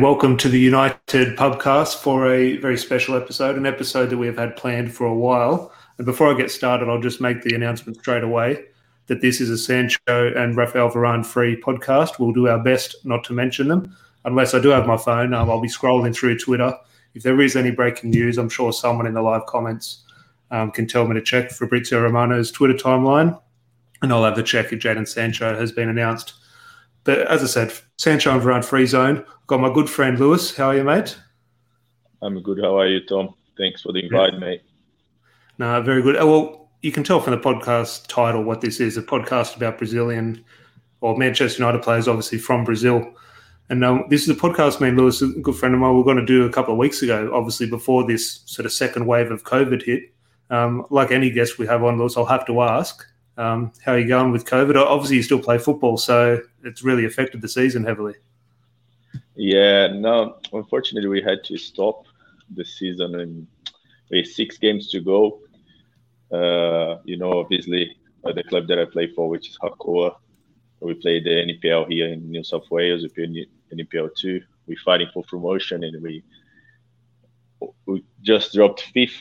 Welcome to the United Pubcast for a very special episode, an episode that we have had planned for a while. And before I get started, I'll just make the announcement straight away that this is a Sancho and Rafael Varane free podcast. We'll do our best not to mention them, unless I do have my phone. Um, I'll be scrolling through Twitter. If there is any breaking news, I'm sure someone in the live comments um, can tell me to check Fabrizio Romano's Twitter timeline, and I'll have the check if Jadon Sancho has been announced but as I said, Sancho and Varane free zone. I've got my good friend Lewis. How are you, mate? I'm good. How are you, Tom? Thanks for the invite, yeah. mate. No, very good. Oh, well, you can tell from the podcast title what this is a podcast about Brazilian or Manchester United players, obviously from Brazil. And um, this is a podcast me and Lewis, a good friend of mine, we are going to do a couple of weeks ago, obviously before this sort of second wave of COVID hit. Um, like any guest we have on, Lewis, I'll have to ask um, how are you going with COVID? Obviously, you still play football, so it's really affected the season heavily. Yeah, no, unfortunately, we had to stop the season and we six games to go. Uh, you know, obviously, uh, the club that I play for, which is Hakoah, we play the NPL here in New South Wales. We play NPL two. We're fighting for promotion, and we we just dropped fifth.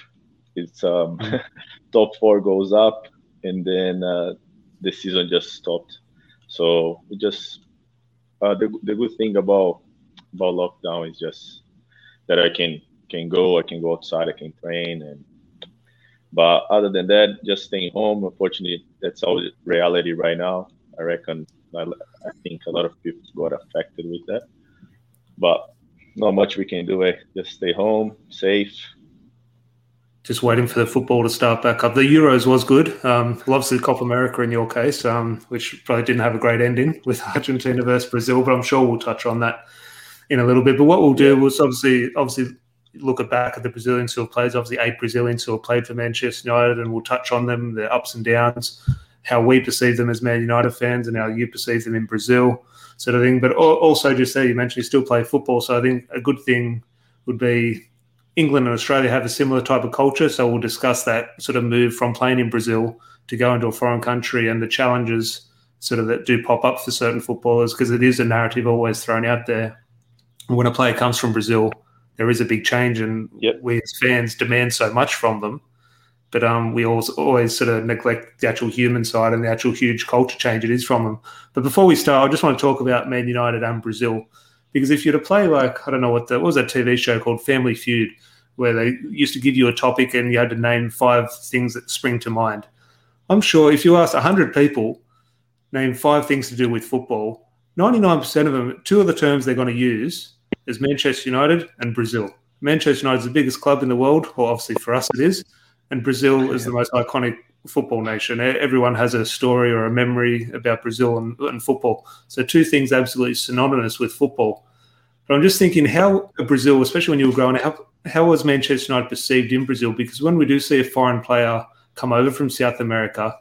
It's um, top four goes up, and then uh, the season just stopped. So we just uh, the the good thing about about lockdown is just that I can can go, I can go outside, I can train, and but other than that, just staying home. Unfortunately, that's our reality right now. I reckon I, I think a lot of people got affected with that, but not much we can do. Eh? Just stay home, safe, just waiting for the football to start back up. The Euros was good. Um, obviously, Copa America in your case, um, which probably didn't have a great ending with Argentina versus Brazil, but I'm sure we'll touch on that in a little bit. But what we'll do was obviously, obviously, look at back at the Brazilians who have played. Obviously, eight Brazilians who have played for Manchester United, and we'll touch on them, their ups and downs, how we perceive them as Man United fans, and how you perceive them in Brazil, sort of thing. But also, just there, you mentioned you still play football, so I think a good thing would be England and Australia have a similar type of culture, so we'll discuss that sort of move from playing in Brazil to go into a foreign country and the challenges sort of that do pop up for certain footballers because it is a narrative always thrown out there. When a player comes from Brazil, there is a big change, and yep. we as fans demand so much from them. But um, we always, always sort of neglect the actual human side and the actual huge culture change it is from them. But before we start, I just want to talk about Man United and Brazil because if you're to play like I don't know what the what was that TV show called Family Feud, where they used to give you a topic and you had to name five things that spring to mind. I'm sure if you ask hundred people, name five things to do with football, 99% of them, two of the terms they're going to use is Manchester United and Brazil. Manchester United is the biggest club in the world, or obviously for us it is, and Brazil is the most iconic football nation. Everyone has a story or a memory about Brazil and, and, football. So two things absolutely synonymous with football. But I'm just thinking how Brazil, especially when you were growing up, how, how was Manchester United perceived in Brazil? Because when we do see a foreign player come over from South America,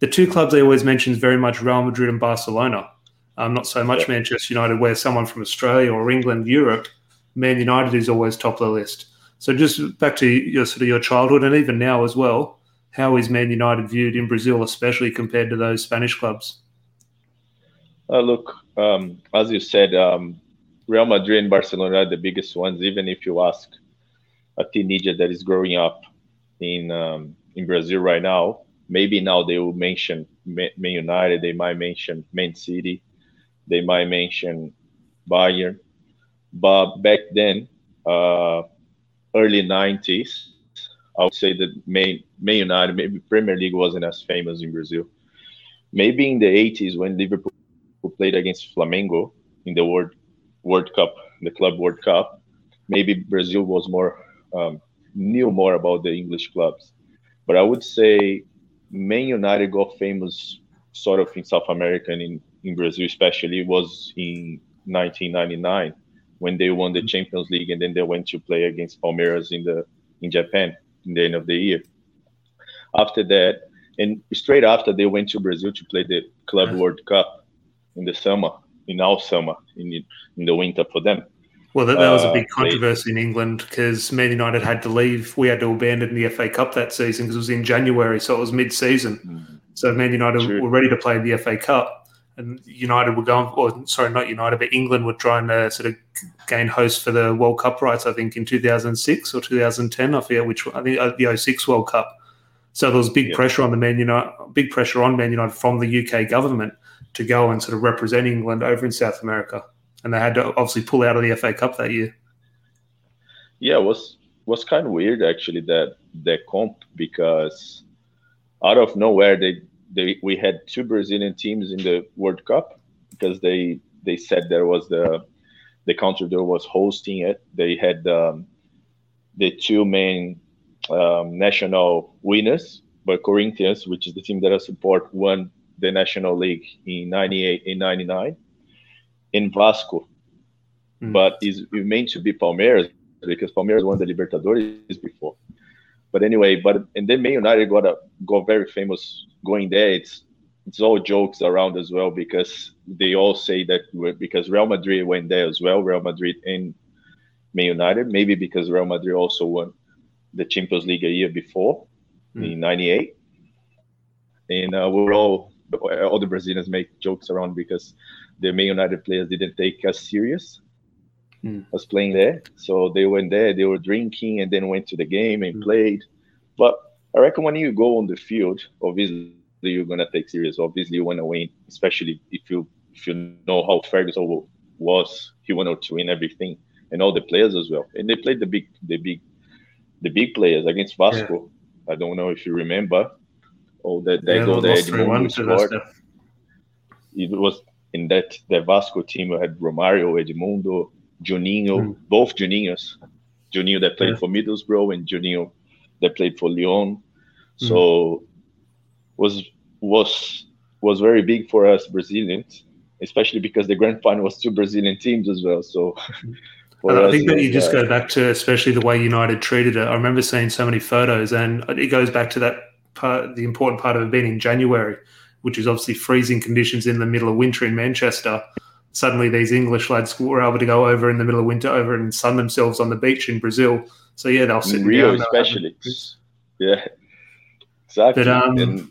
the two clubs they always mention is very much Real Madrid and Barcelona. Um, not so much yeah. Manchester United, where someone from Australia or England, Europe, Man United is always top of the list. So just back to your sort of your childhood and even now as well how is Man United viewed in Brazil, especially compared to those Spanish clubs? Uh, look, um, as you said, um, Real Madrid and Barcelona are the biggest ones. Even if you ask a teenager that is growing up in um, in Brazil right now, maybe now they will mention Man United. They might mention Man City. They might mention Bayern. But back then, uh, early '90s, I would say that May, United, maybe Premier League wasn't as famous in Brazil. Maybe in the 80s when Liverpool played against Flamengo in the World World Cup, the Club World Cup, maybe Brazil was more um, knew more about the English clubs. But I would say Man United got famous sort of in South America and in, in Brazil especially was in 1999 when they won the Champions League and then they went to play against Palmeiras in the in Japan in the end of the year. After that, and straight after they went to Brazil to play the Club. World Cup in the summer, in our summer, in the, in the winter for them. Well, that, that was a big uh, controversy they, in England because Man United had to leave. We had to abandon the FA Cup that season because it was in January, so it was mid-season. Mm-hmm. So Man United True. were ready to play the FA Cup, and United were going, or sorry, not United, but England were trying to sort of gain host for the World Cup rights. I think in 2006 or 2010, I forget which. I think uh, the 06 World Cup. So there was big yeah. pressure on the Man United, big pressure on Man United from the UK government to go and sort of represent England over in South America, and they had to obviously pull out of the FA Cup that year. Yeah, it was was kind of weird actually that that comp because out of nowhere they they we had two Brazilian teams in the World Cup because they they said there was the the country that was hosting it. They had um, the two main um, national winners, but Corinthians, which is the team that I support, won the National League in '98 in '99 in Vasco, mm. but is meant to be Palmeiras because Palmeiras won the Libertadores before. But anyway, but and then Man United got a got very famous going there. It's it's all jokes around as well because they all say that because Real Madrid went there as well, Real Madrid and Man United, maybe because Real Madrid also won the Champions League a year before mm. in '98, and uh, we're all all the Brazilians make jokes around because the Man United players didn't take us serious mm. was playing there. So they went there, they were drinking, and then went to the game and mm. played. But I reckon when you go on the field, obviously you're gonna take serious. Obviously you want to win, especially if you if you know how Ferguson was. He wanted to win everything, and all the players as well. And they played the big, the big, the big players against Vasco. Yeah. I don't know if you remember. Oh, that they yeah, go there. It was in that the Vasco team had Romario, Edmundo, Juninho, mm. both Juninhos, Juninho that played yeah. for Middlesbrough and Juninho that played for Lyon. Mm. So was was was very big for us Brazilians, especially because the grand final was two Brazilian teams as well. So I think that you just uh, go back to especially the way United treated it. I remember seeing so many photos, and it goes back to that part, the important part of it being in January, which is obviously freezing conditions in the middle of winter in Manchester suddenly these English lads were able to go over in the middle of winter over and sun themselves on the beach in Brazil. So yeah, they'll sit Rio especially. Yeah, exactly. But, um, and,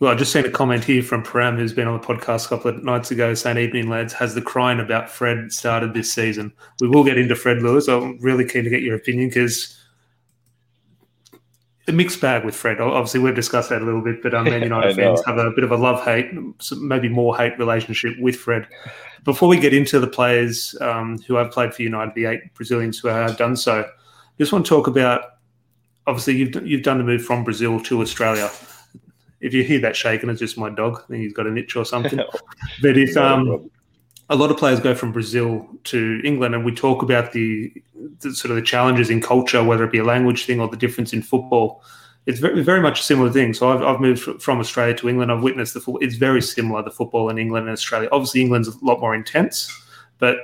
well, I just seen a comment here from Param, who's been on the podcast a couple of nights ago, saying, "Evening lads, has the crying about Fred started this season?" We will get into Fred Lewis. I'm really keen to get your opinion because a mixed bag with Fred. Obviously, we've discussed that a little bit, but um, Man United fans have a bit of a love hate, maybe more hate relationship with Fred. Before we get into the players um, who have played for United, the eight Brazilians who have done so, just want to talk about. Obviously, you've you've done the move from Brazil to Australia. If you hear that shaking, it's just my dog. I think he's got an itch or something. but if um, a lot of players go from Brazil to England, and we talk about the, the, sort of the challenges in culture, whether it be a language thing or the difference in football. It's very, very much a similar thing. So I've, I've moved from Australia to England. I've witnessed the football. It's very similar, the football in England and Australia. Obviously, England's a lot more intense, but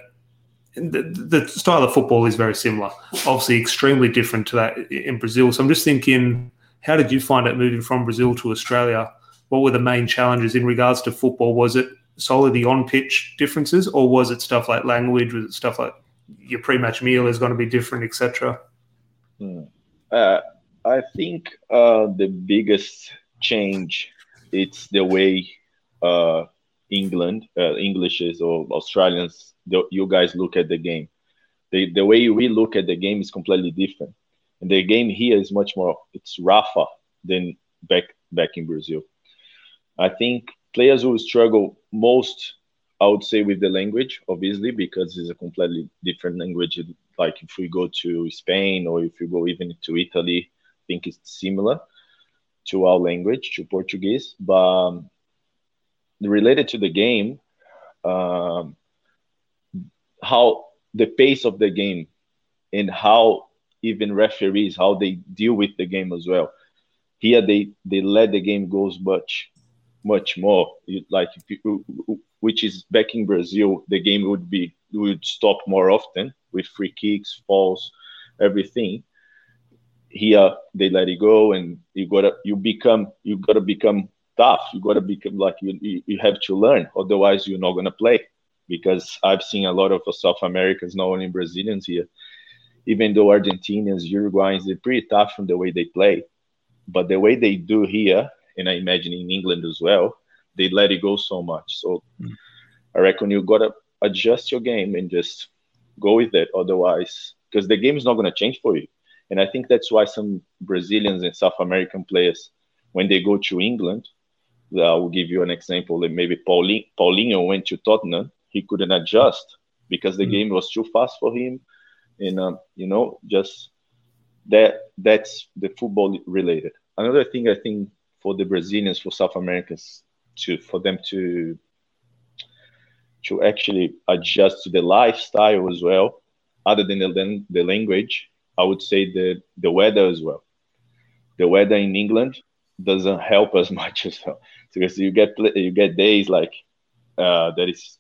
the, the style of football is very similar. Obviously, extremely different to that in Brazil. So I'm just thinking, how did you find it moving from Brazil to Australia? What were the main challenges in regards to football? Was it solely the on pitch differences, or was it stuff like language? Was it stuff like your pre match meal is going to be different, etc.? Hmm. Uh, I think uh, the biggest change it's the way uh, England, uh, Englishes or Australians, the, you guys look at the game. The, the way we look at the game is completely different. And the game here is much more, it's rougher than back back in Brazil. I think players will struggle most i would say with the language obviously because it's a completely different language. Like if we go to spain or if you go even to italy i think it's similar to our language to portuguese. But um, related to the game um, how the pace of the game and how even referees how they deal with the game as well. Here they they let the game goes much much more. like you, which is back in Brazil, the game would be would stop more often with free kicks, falls, everything. Here they let it go, and you gotta you become you gotta become tough. You gotta become like you you have to learn, otherwise you're not gonna play. Because I've seen a lot of South Americans, not only Brazilians here, even though Argentinians, Uruguayans, they're pretty tough from the way they play, but the way they do here and I imagine in England as well, they let it go so much. So mm. I reckon you gotta adjust your game and just go with it. Otherwise, because the game is not gonna change for you. And I think that's why some Brazilians and South American players, when they go to England, I will give you an example. That maybe Paulinho, Paulinho went to Tottenham, he couldn't adjust because the mm. game was too fast for him, and um, you know, just that that's the football related. Another thing I think for the Brazilians, for South Americans, to for them to to actually adjust to the lifestyle as well, other than the, the language, I would say the the weather as well. The weather in England doesn't help as much as well because you get you get days like uh, that is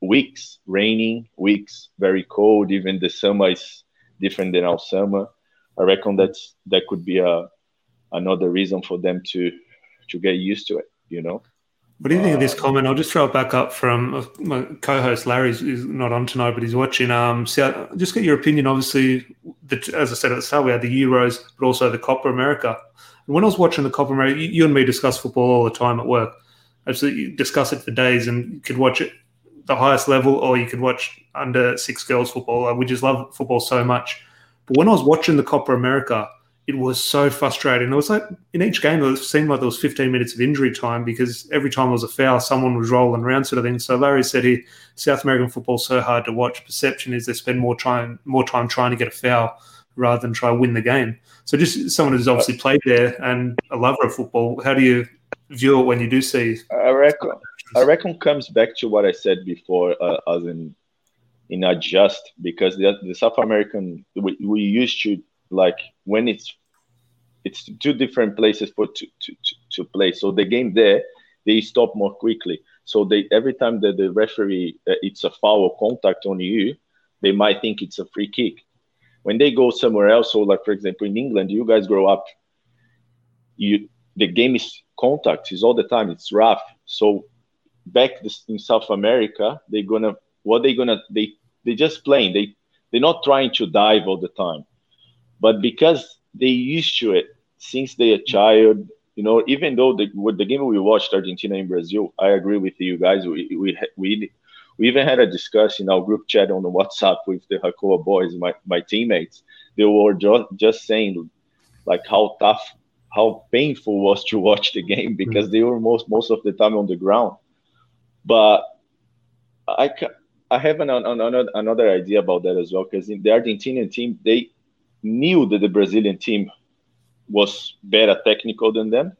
weeks raining, weeks very cold. Even the summer is different than our summer. I reckon that's that could be a another reason for them to to get used to it. You know. What do you think of this uh, comment? I'll just throw it back up from uh, my co-host Larry is not on tonight, but he's watching. Um, so just get your opinion. Obviously, the, as I said at the start, we had the Euros, but also the Copa America. And when I was watching the Copa America, you, you and me discuss football all the time at work. Absolutely, discuss it for days, and you could watch it the highest level, or you could watch under six girls football. We just love football so much. But when I was watching the Copa America, it was so frustrating. It was like in each game, it seemed like there was 15 minutes of injury time because every time there was a foul, someone was rolling around, sort of thing. So Larry said he South American football so hard to watch. Perception is they spend more time more time trying to get a foul rather than try to win the game. So just someone who's obviously played there and a lover of football, how do you view it when you do see? I reckon I reckon comes back to what I said before, uh, as in in adjust because the, the South American we, we used to like when it's it's two different places for to, to, to play. So the game there, they stop more quickly. So they every time that the referee uh, it's a foul contact on you, they might think it's a free kick. When they go somewhere else, so like for example in England, you guys grow up, you the game is contact is all the time. It's rough. So back in South America, they're gonna what they gonna they they just playing. They they're not trying to dive all the time, but because they used to it since they're a child. You know, even though the the game we watched Argentina and Brazil, I agree with you guys. We we we we even had a discussion in our group chat on the WhatsApp with the Hakoah boys, my, my teammates. They were just, just saying like how tough, how painful was to watch the game because mm-hmm. they were most most of the time on the ground. But I I have an, an, another idea about that as well because the Argentinian team they knew that the Brazilian team was better technical than them.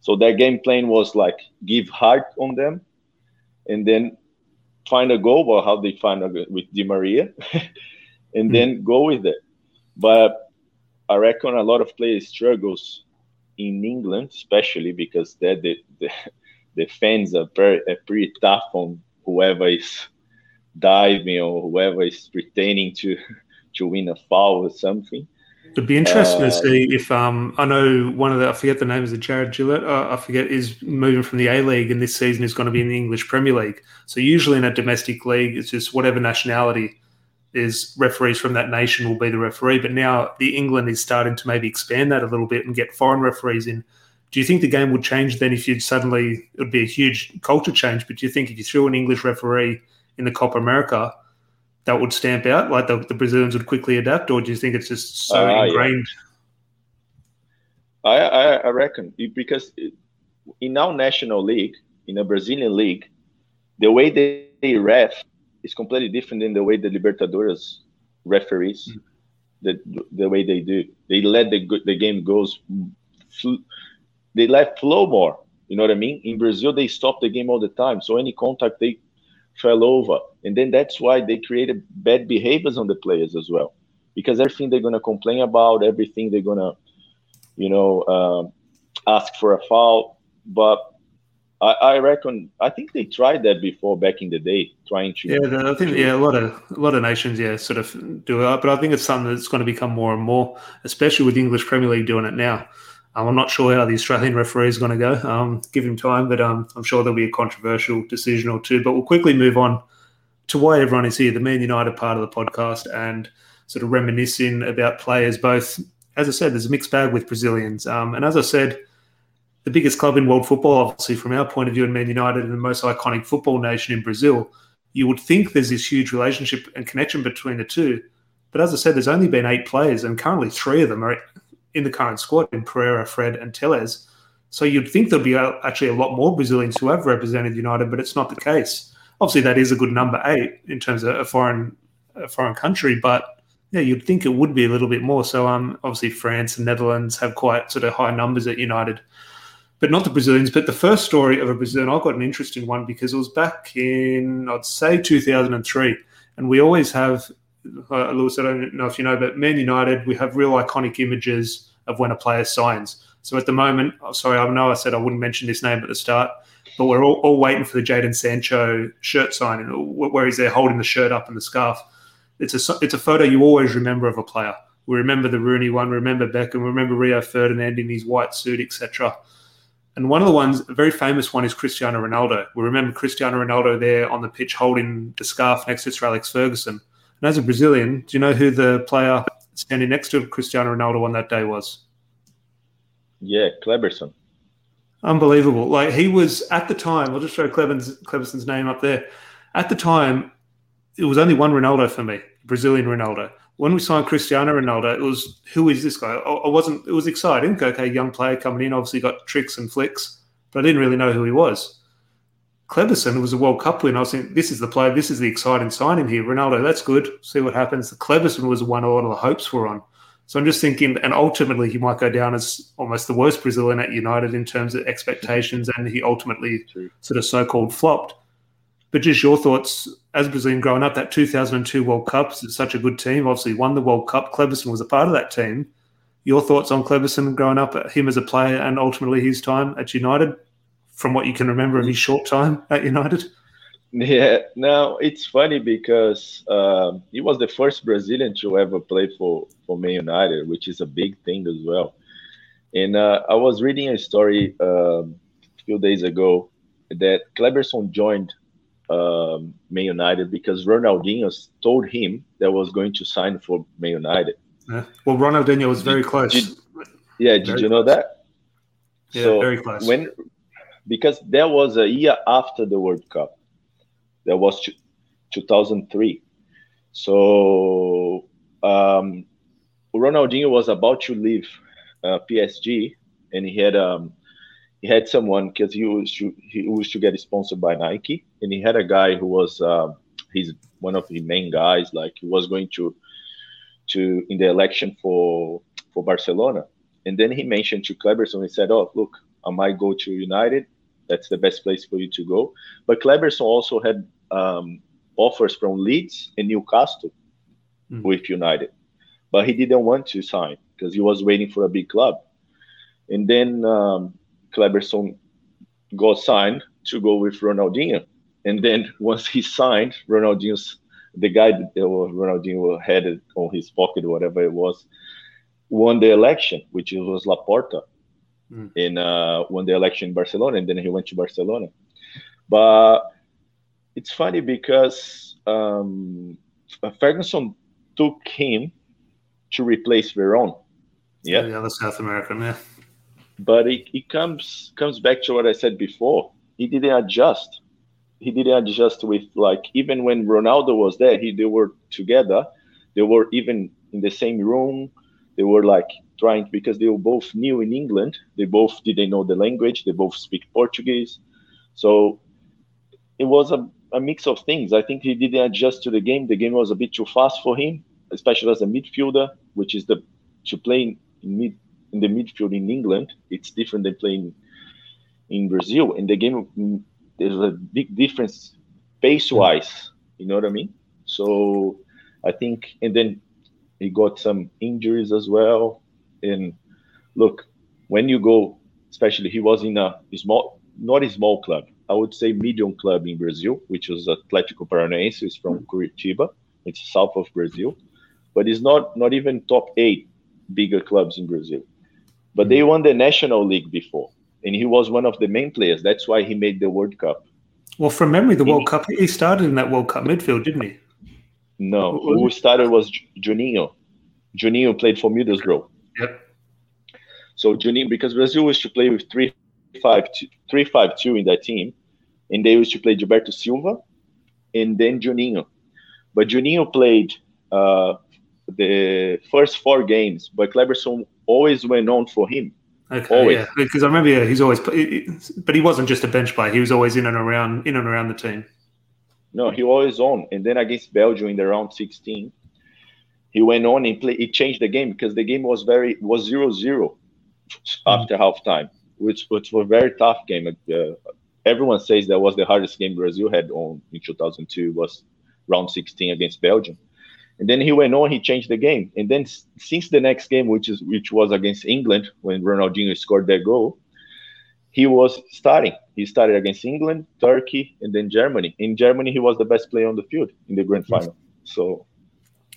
So their game plan was like give hard on them and then find a goal or how they find a with Di Maria and mm. then go with it. But I reckon a lot of players struggles in England, especially because the, the, the fans are, very, are pretty tough on whoever is diving or whoever is pretending to to win a foul or something. It'd be interesting uh, to see if um, I know one of the I forget the name is Jarred Gillett. Uh, I forget is moving from the A League and this season is going to be in the English Premier League. So usually in a domestic league, it's just whatever nationality is referees from that nation will be the referee. But now the England is starting to maybe expand that a little bit and get foreign referees in. Do you think the game would change then if you'd suddenly it would be a huge culture change? But do you think if you threw an English referee in the Copa America, that would stamp out? Like the, the Brazilians would quickly adapt, or do you think it's just so uh, ingrained? Yeah. I, I, I reckon because in our national league, in a Brazilian league, the way they, they ref is completely different than the way the Libertadores referees, mm-hmm. the the way they do. They let the the game goes, they let flow more. You know what I mean? In Brazil, they stop the game all the time. So any contact, they fell over. And then that's why they created bad behaviors on the players as well. Because everything they're going to complain about, everything they're going to, you know, um, ask for a foul. But I, I, reckon, I think they tried that before back in the day, trying to. Yeah, I think yeah, a lot of a lot of nations, yeah, sort of do it. But I think it's something that's going to become more and more, especially with the English Premier League doing it now. Um, I'm not sure how the Australian referee is going to go. Um, give him time, but um, I'm sure there'll be a controversial decision or two. But we'll quickly move on to why everyone is here, the Man United part of the podcast, and sort of reminiscing about players. Both, as I said, there's a mixed bag with Brazilians, um, and as I said, the biggest club in world football, obviously from our point of view, in Man United, and the most iconic football nation in Brazil. You would think there's this huge relationship and connection between the two, but as I said, there's only been eight players, and currently three of them are in the current squad in Pereira, Fred, and Telles. So you'd think there'd be actually a lot more Brazilians who have represented United, but it's not the case. Obviously, that is a good number eight in terms of a foreign a foreign country, but yeah, you'd think it would be a little bit more. So um, obviously France and Netherlands have quite sort of high numbers at United, but not the Brazilians. But the first story of a Brazilian, I got an interesting one because it was back in I'd say 2003, and we always have. Lewis, I don't know if you know, but Man United, we have real iconic images of when a player signs. So at the moment, oh, sorry, I know I said I wouldn't mention this name at the start, but we're all, all waiting for the Jadon Sancho shirt signing, where he's there holding the shirt up and the scarf. It's a it's a photo you always remember of a player. We remember the Rooney one, we remember Beckham, we remember Rio Ferdinand in his white suit, etc. And one of the ones, a very famous one, is Cristiano Ronaldo. We remember Cristiano Ronaldo there on the pitch holding the scarf next to Sir Alex Ferguson. And as a Brazilian, do you know who the player standing next to Cristiano Ronaldo on that day was? Yeah, Kleberson. Unbelievable. Like he was at the time, I'll just throw Kleberson's name up there. At the time, it was only one Ronaldo for me, Brazilian Ronaldo. When we signed Cristiano Ronaldo, it was who is this guy? I wasn't. It was exciting. Okay, young player coming in, obviously got tricks and flicks, but I didn't really know who he was. Kleberson was a World Cup win. I was thinking, this is the player, this is the exciting signing here. Ronaldo, that's good. See what happens. The Kleberson was the one a lot of the hopes were on. So I'm just thinking, and ultimately he might go down as almost the worst Brazilian at United in terms of expectations, and he ultimately True. sort of so-called flopped. But just your thoughts as Brazilian growing up, that 2002 World Cup is such a good team. Obviously, won the World Cup. Kleberson was a part of that team. Your thoughts on Kleberson growing up, him as a player, and ultimately his time at United, from what you can remember of his short time at United? Yeah, now it's funny because uh, he was the first Brazilian to ever play for for Man United, which is a big thing as well. And uh, I was reading a story um, a few days ago that Kleberson joined um, Man United because Ronaldinho told him that was going to sign for Man United. Yeah. Well, Ronaldinho was very close. Did, yeah, did very you know that? Yeah, so very close. When because there was a year after the World Cup, that was 2003. So um, Ronaldinho was about to leave uh, PSG, and he had um, he had someone because he was to, he was to get sponsored by Nike, and he had a guy who was uh, he's one of the main guys. Like he was going to to in the election for for Barcelona, and then he mentioned to Kleberson. He said, "Oh, look, I might go to United. That's the best place for you to go." But Kleberson also had um, offers from Leeds and Newcastle mm. with United, but he didn't want to sign because he was waiting for a big club. And then um, Kleberson got signed to go with Ronaldinho. And then once he signed, Ronaldinho's the guy that Ronaldinho had it on his pocket, whatever it was, won the election, which was Laporta, mm. in uh, won the election in Barcelona, and then he went to Barcelona. But it's funny because um, Ferguson took him to replace Veron. Yeah, the other South American, yeah. But it, it comes comes back to what I said before. He didn't adjust. He didn't adjust with like even when Ronaldo was there, he they were together. They were even in the same room. They were like trying because they were both new in England. They both didn't know the language. They both speak Portuguese. So it was a, a mix of things. I think he didn't adjust to the game. The game was a bit too fast for him, especially as a midfielder, which is the to play in mid in the midfield in England, it's different than playing in Brazil. In the game, there's a big difference pace wise. You know what I mean? So I think, and then he got some injuries as well. And look, when you go, especially he was in a small, not a small club. I would say medium club in Brazil, which was Atlético Paranaense. It's from Curitiba. It's south of Brazil, but it's not not even top eight bigger clubs in Brazil. But they won the National League before, and he was one of the main players. That's why he made the World Cup. Well, from memory, the World Cup, he started in that World Cup midfield, didn't he? No, who started was Juninho. Juninho played for Middlesbrough. Yep. So Juninho, because Brazil used to play with three 5 2 in that team. And they used to play Gilberto Silva and then Juninho. But Juninho played uh, the first four games, but Kleberson always went on for him. Okay, always. yeah, because I remember yeah, he's always, but he wasn't just a bench player; he was always in and around, in and around the team. No, he always on, and then against Belgium in the round 16, he went on and play. He changed the game because the game was very was 0-0 after mm-hmm. halftime, which which was a very tough game. Uh, everyone says that was the hardest game Brazil had on in 2002 was round 16 against Belgium. And then he went on, he changed the game. And then since the next game, which is which was against England when Ronaldinho scored that goal, he was starting. He started against England, Turkey, and then Germany. In Germany, he was the best player on the field in the grand final. So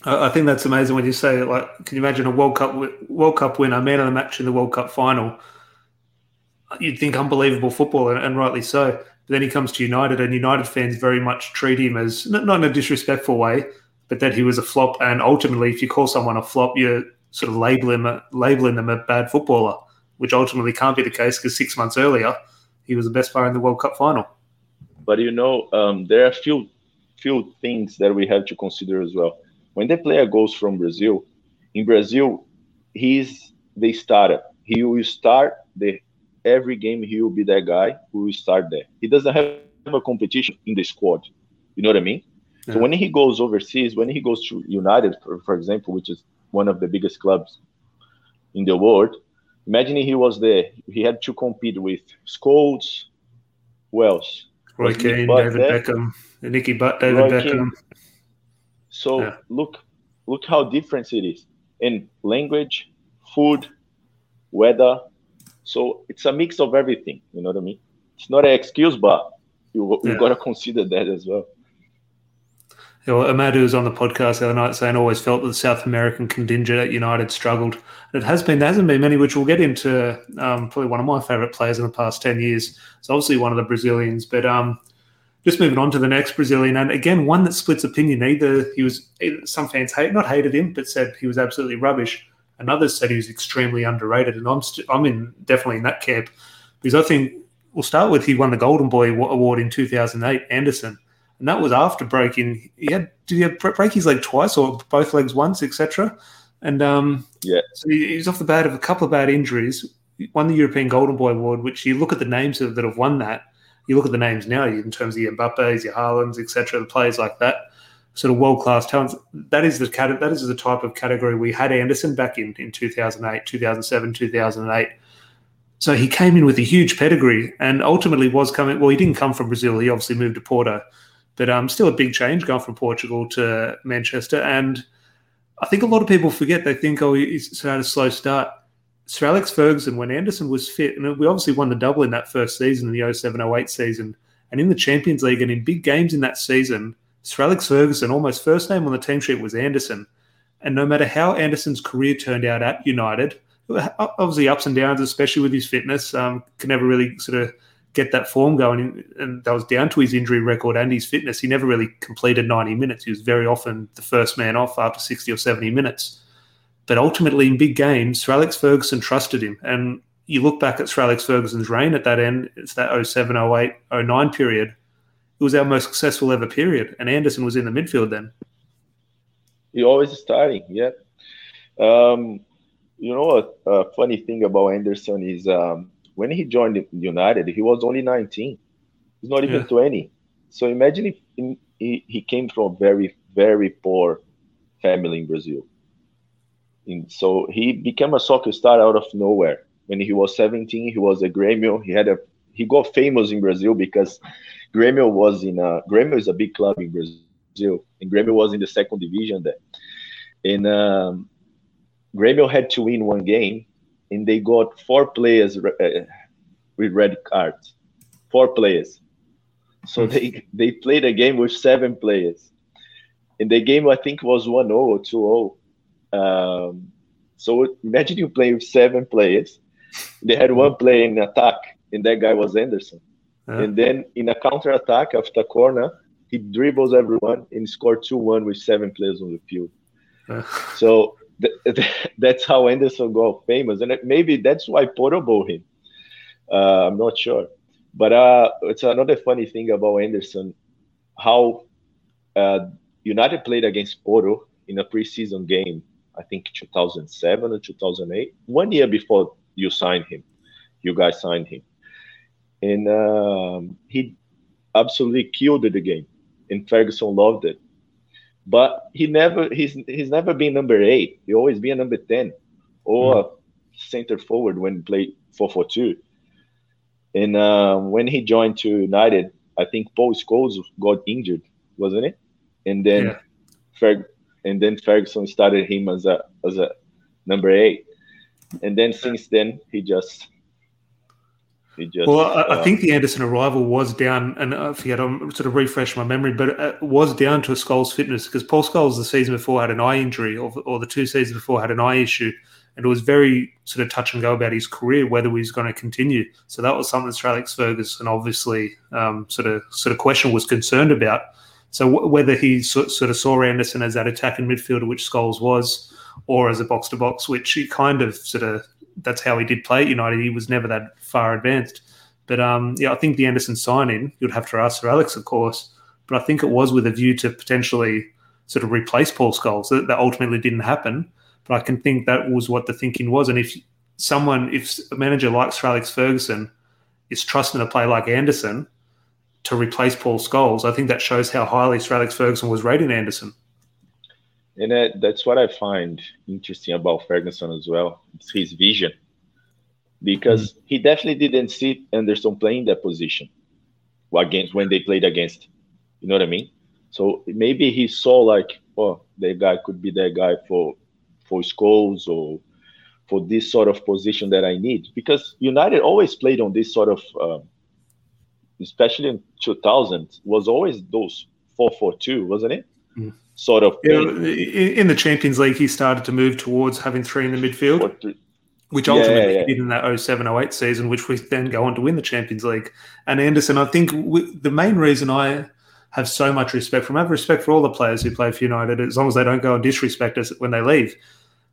I think that's amazing when you say like, can you imagine a World Cup World Cup winner, man of the match in the World Cup final? You'd think unbelievable football, and, and rightly so. But then he comes to United, and United fans very much treat him as not, in a disrespectful way, but that he was a flop. And ultimately, if you call someone a flop, you're sort of labeling labeling them a bad footballer, which ultimately can't be the case because six months earlier he was the best player in the World Cup final. But you know, um, there are a few few things that we have to consider as well. When the player goes from Brazil, in Brazil, he's the starter. He will start the every game. He will be that guy who will start there. He doesn't have a competition in the squad. You know what I mean? Yeah. So when he goes overseas, when he goes to United, for, for example, which is one of the biggest clubs in the world, imagine he was there. He had to compete with Scholes, else? Roy Keane, David there? Beckham, Nicky Butt, David Roy Beckham. King. So yeah. look, look how different it is in language, food, weather. So it's a mix of everything. You know what I mean? It's not an excuse, but you you yeah. got to consider that as well. Yeah, well, Amadou was on the podcast the other night saying always felt that the South American contingent at United struggled. And it has been, there hasn't been many, which we'll get into. Um, probably one of my favourite players in the past 10 years. It's obviously one of the Brazilians. But um, just moving on to the next Brazilian, and again, one that splits opinion. Either he was, some fans hate, not hated him, but said he was absolutely rubbish. And others said he was extremely underrated. And I'm, st- I'm in definitely in that camp because I think we'll start with he won the Golden Boy Award in 2008, Anderson and that was after breaking. He had did he have break his leg twice or both legs once, etc. And um, yeah, so he, was off the bat of a couple of bad injuries. He won the European Golden Boy Award, which you look at the names of, that have won that. You look at the names now in terms of your Mbappe's, your Haalands, etc. The players like that, sort of world class talents. That is the that is the type of category we had Anderson back in in 2008, 2007, 2008. So he came in with a huge pedigree and ultimately was coming. Well, he didn't come from Brazil. He obviously moved to Porto but um, still a big change going from Portugal to Manchester. And I think a lot of people forget. They think, oh, he's had a slow start. Sir Alex Ferguson, when Anderson was fit, and we obviously won the double in that first season, in the 07 08 season, and in the Champions League and in big games in that season, Sir Alex Ferguson, almost first name on the team sheet was Anderson. And no matter how Anderson's career turned out at United, obviously ups and downs, especially with his fitness, um, can never really sort of get that form going. And that was down to his injury record and his fitness. He never really completed 90 minutes. He was very often the first man off after 60 or 70 minutes. But ultimately, in big games, Sir Alex Ferguson trusted him. And you look back at Sir Alex Ferguson's reign at that end, it's that 07, 08, 09 period. It was our most successful ever period. And Anderson was in the midfield then. He always starting, yeah. Um, you know, a, a, funny thing about Anderson is um, when he joined United, he was only 19. He's not even yeah. 20. So imagine if he, he came from a very, very poor family in Brazil. And so he became a soccer star out of nowhere. When he was 17, he was a Grêmio. He had a he got famous in Brazil because Grêmio was in a Grêmio is a big club in Brazil, and Grêmio was in the second division there. And um, Grêmio had to win one game and they got four players uh, with red cards. Four players. So hmm. they they played a game with seven players. And the game I think was 1-0 or 2-0. Um, so imagine you playing with seven players. They had one player in attack, and that guy was Anderson. Uh-huh. And then in a counter attack after corner, he dribbles everyone and scored 2-1 with seven players on the field. Uh-huh. So that's how Anderson got famous, and maybe that's why Porto bought him Uh, I'm not sure. But uh, it's another funny thing about Anderson, how uh, United played against Porto in a preseason game, I think 2007 or 2008, one year before you signed him. You guys signed him. And um, he absolutely killed the game. And Ferguson loved it. But he never he's he's never been number eight. He always been a number 10 or mm. center forward when he played 4-4-2. And um, when he joined to United, I think Paul Scholes got injured, wasn't it? And then yeah. Ferg, and then Ferguson started him as a as a number eight. And then since then he just just, well, I, uh, I, think the Anderson arrival was down, and I forget, I'm sort of refresh my memory, but it was down to Scholes' fitness because Paul Scholes the season before had an eye injury, or, or the two seasons before had an eye issue, and it was very sort of touch and go about his career whether he was going to continue. So that was something that Alex Ferguson obviously um, sort of sort of question was concerned about. So w- whether he so, sort of saw Anderson as that attacking midfielder, which Scholes was, or as a box to box, which he kind of sort of that's how he did play at United. He was never that far advanced. But um, yeah, I think the Anderson signing, you'd have to ask Sir Alex, of course, but I think it was with a view to potentially sort of replace Paul Scholes. That, that ultimately didn't happen. But I can think that was what the thinking was. And if someone, if a manager like Sir Alex Ferguson is trusting a player like Anderson to replace Paul Scholes, I think that shows how highly Sir Alex Ferguson was rating Anderson. And that, that's what I find interesting about Ferguson as well. It's his vision. Because mm-hmm. he definitely didn't see Anderson playing that position against when they played against. You know what I mean? So maybe he saw like, oh, that guy could be that guy for for Scholes or for this sort of position that I need. Because United always played on this sort of, uh, especially in 2000, was always those 4-4-2, wasn't it? Mm. Sort of. Yeah, in the Champions League, he started to move towards having three in the midfield. Which ultimately yeah, yeah, yeah. did in that 07 08 season, which we then go on to win the Champions League. And Anderson, I think we, the main reason I have so much respect for him, I have respect for all the players who play for United, as long as they don't go and disrespect us when they leave.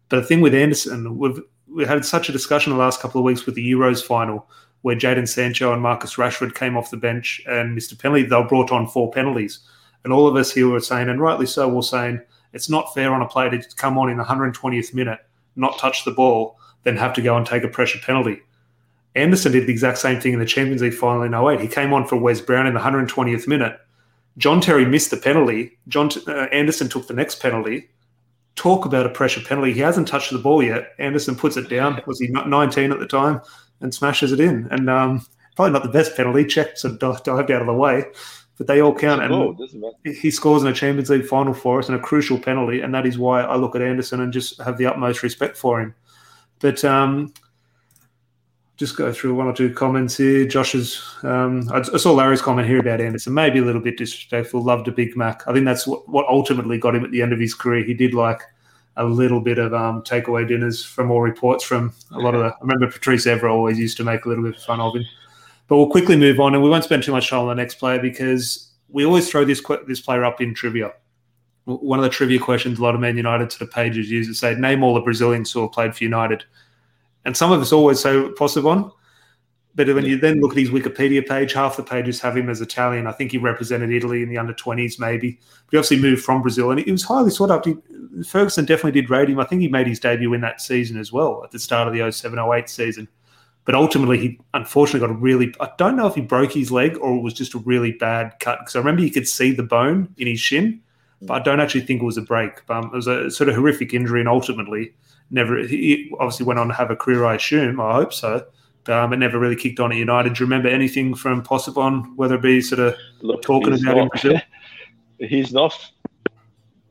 But the thing with Anderson, we've we had such a discussion the last couple of weeks with the Euros final where Jadon Sancho and Marcus Rashford came off the bench and Mr. Penalty, they were brought on for penalties. And all of us here were saying, and rightly so, we're saying it's not fair on a player to come on in the 120th minute, not touch the ball, then have to go and take a pressure penalty. Anderson did the exact same thing in the Champions League final in 08. He came on for Wes Brown in the 120th minute. John Terry missed the penalty. John uh, Anderson took the next penalty talk about a pressure penalty. He hasn't touched the ball yet. Anderson puts it down. Was he 19 at the time and smashes it in? And um, probably not the best penalty. Cech of dived out of the way, but they all count. and he scores in a Champions League final for us and a crucial penalty. And that is why I look at Anderson and just have the utmost respect for him. But um, just go through one or two comments here. Josh's, um, I, saw Larry's comment here about Anderson, maybe a little bit disrespectful. Loved a Big Mac. I think that's what, what ultimately got him at the end of his career. He did like a little bit of um, takeaway dinners from all reports from a lot of the. I remember Patrice Evra always used to make a little bit of fun of him. But we'll quickly move on, and we won't spend too much time on the next player because we always throw this this player up in trivia. One of the trivia questions a lot of Man United sort of pages use is say, name all the Brazilians who have played for United. And some of us always say Possebon, but when you then look at his Wikipedia page, half the pages have him as Italian. I think he represented Italy in the under 20s, maybe. But he obviously moved from Brazil, and he was highly sought after. Ferguson definitely did rate him. I think he made his debut in that season as well, at the start of the 07 08 season. But ultimately, he unfortunately got a really. I don't know if he broke his leg or it was just a really bad cut. Because I remember you could see the bone in his shin, but I don't actually think it was a break. Um, it was a sort of horrific injury, and ultimately, never. He obviously went on to have a career, I assume. I hope so. Um, it never really kicked on at United. Do you remember anything from Possebon, whether it be sort of Look, talking about not, Brazil? He's not.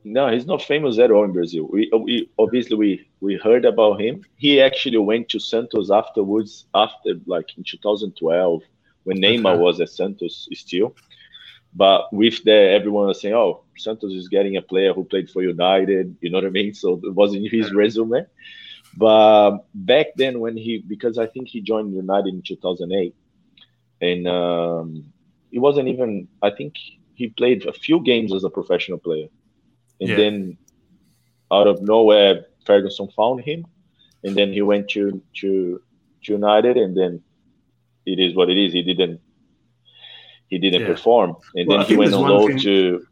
No, he's not famous at all in Brazil. We, we obviously we we heard about him. He actually went to Santos afterwards, after like in 2012 when Neymar okay. was at Santos still. But with the everyone was saying, "Oh, Santos is getting a player who played for United," you know what I mean? So it wasn't his resume. But back then, when he because I think he joined United in 2008, and um, he wasn't even. I think he played a few games as a professional player, and yeah. then out of nowhere, Ferguson found him, and then he went to to, to United, and then it is what it is. He didn't he didn't yeah. perform, and well, then he went on loan to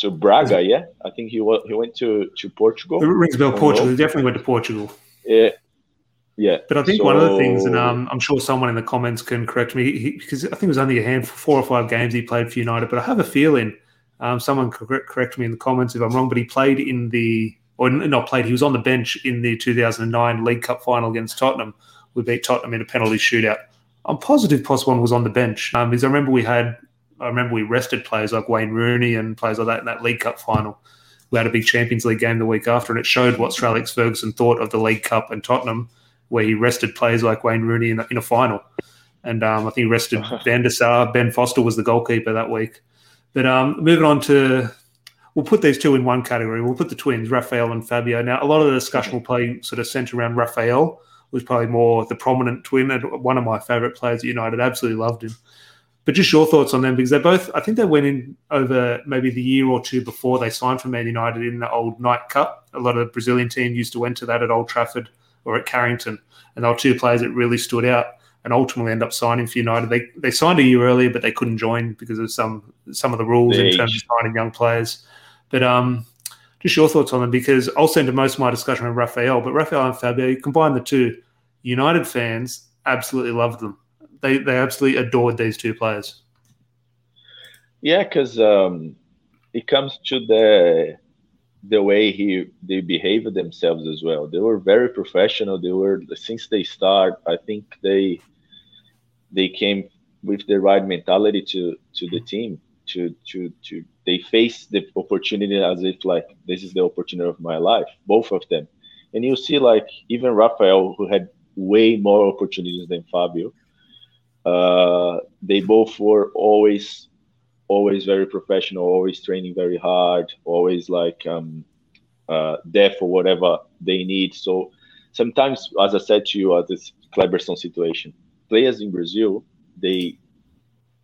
to Braga. Yeah, I think he was he went to to Portugal. It rings bell. Portugal. He definitely went to Portugal. Yeah. Yeah, but I think so, one of the things, and um, I'm sure someone in the comments can correct me, he, because I think it was only a handful, four or five games he played for United. But I have a feeling, um, someone correct, correct me in the comments if I'm wrong, but he played in the, or not played, he was on the bench in the 2009 League Cup final against Tottenham. We beat Tottenham in a penalty shootout. I'm positive Possebon was on the bench um, because I remember we had, I remember we rested players like Wayne Rooney and players like that in that League Cup final. We had a big Champions League game the week after, and it showed what Sir Alex Ferguson thought of the League Cup and Tottenham, where he rested players like Wayne Rooney in a, in a final. And um, I think he rested Van der Sar. Ben Foster was the goalkeeper that week. But um, moving on to, we'll put these two in one category. We'll put the twins, Rafael and Fabio. Now, a lot of the discussion will probably sort of centre around Rafael, who's probably more the prominent twin and one of my favourite players at United. Absolutely loved him. But just your thoughts on them because they both, I think they went in over maybe the year or two before they signed for Man United in the old Nike Cup. A lot of the Brazilian team used to enter that at Old Trafford or at Carrington, and they were two players that really stood out and ultimately end up signing for United. They they signed a year earlier, but they couldn't join because of some some of the rules in terms of signing young players. But um, just your thoughts on them because I'll send to most of my discussion with Rafael, but Rafael and Fabio, you combine the two, United fans absolutely loved them. They they absolutely adored these two players. Yeah, because um, it comes to the the way he they behaved themselves as well. They were very professional. They were since they start. I think they they came with the right mentality to to the team. To to to they face the opportunity as if like this is the opportunity of my life. Both of them, and you see like even Rafael who had way more opportunities than Fabio. Uh, they both were always, always very professional, always training very hard, always like um, uh, there for whatever they need. So sometimes, as I said to you, at this Kleberson situation, players in Brazil, they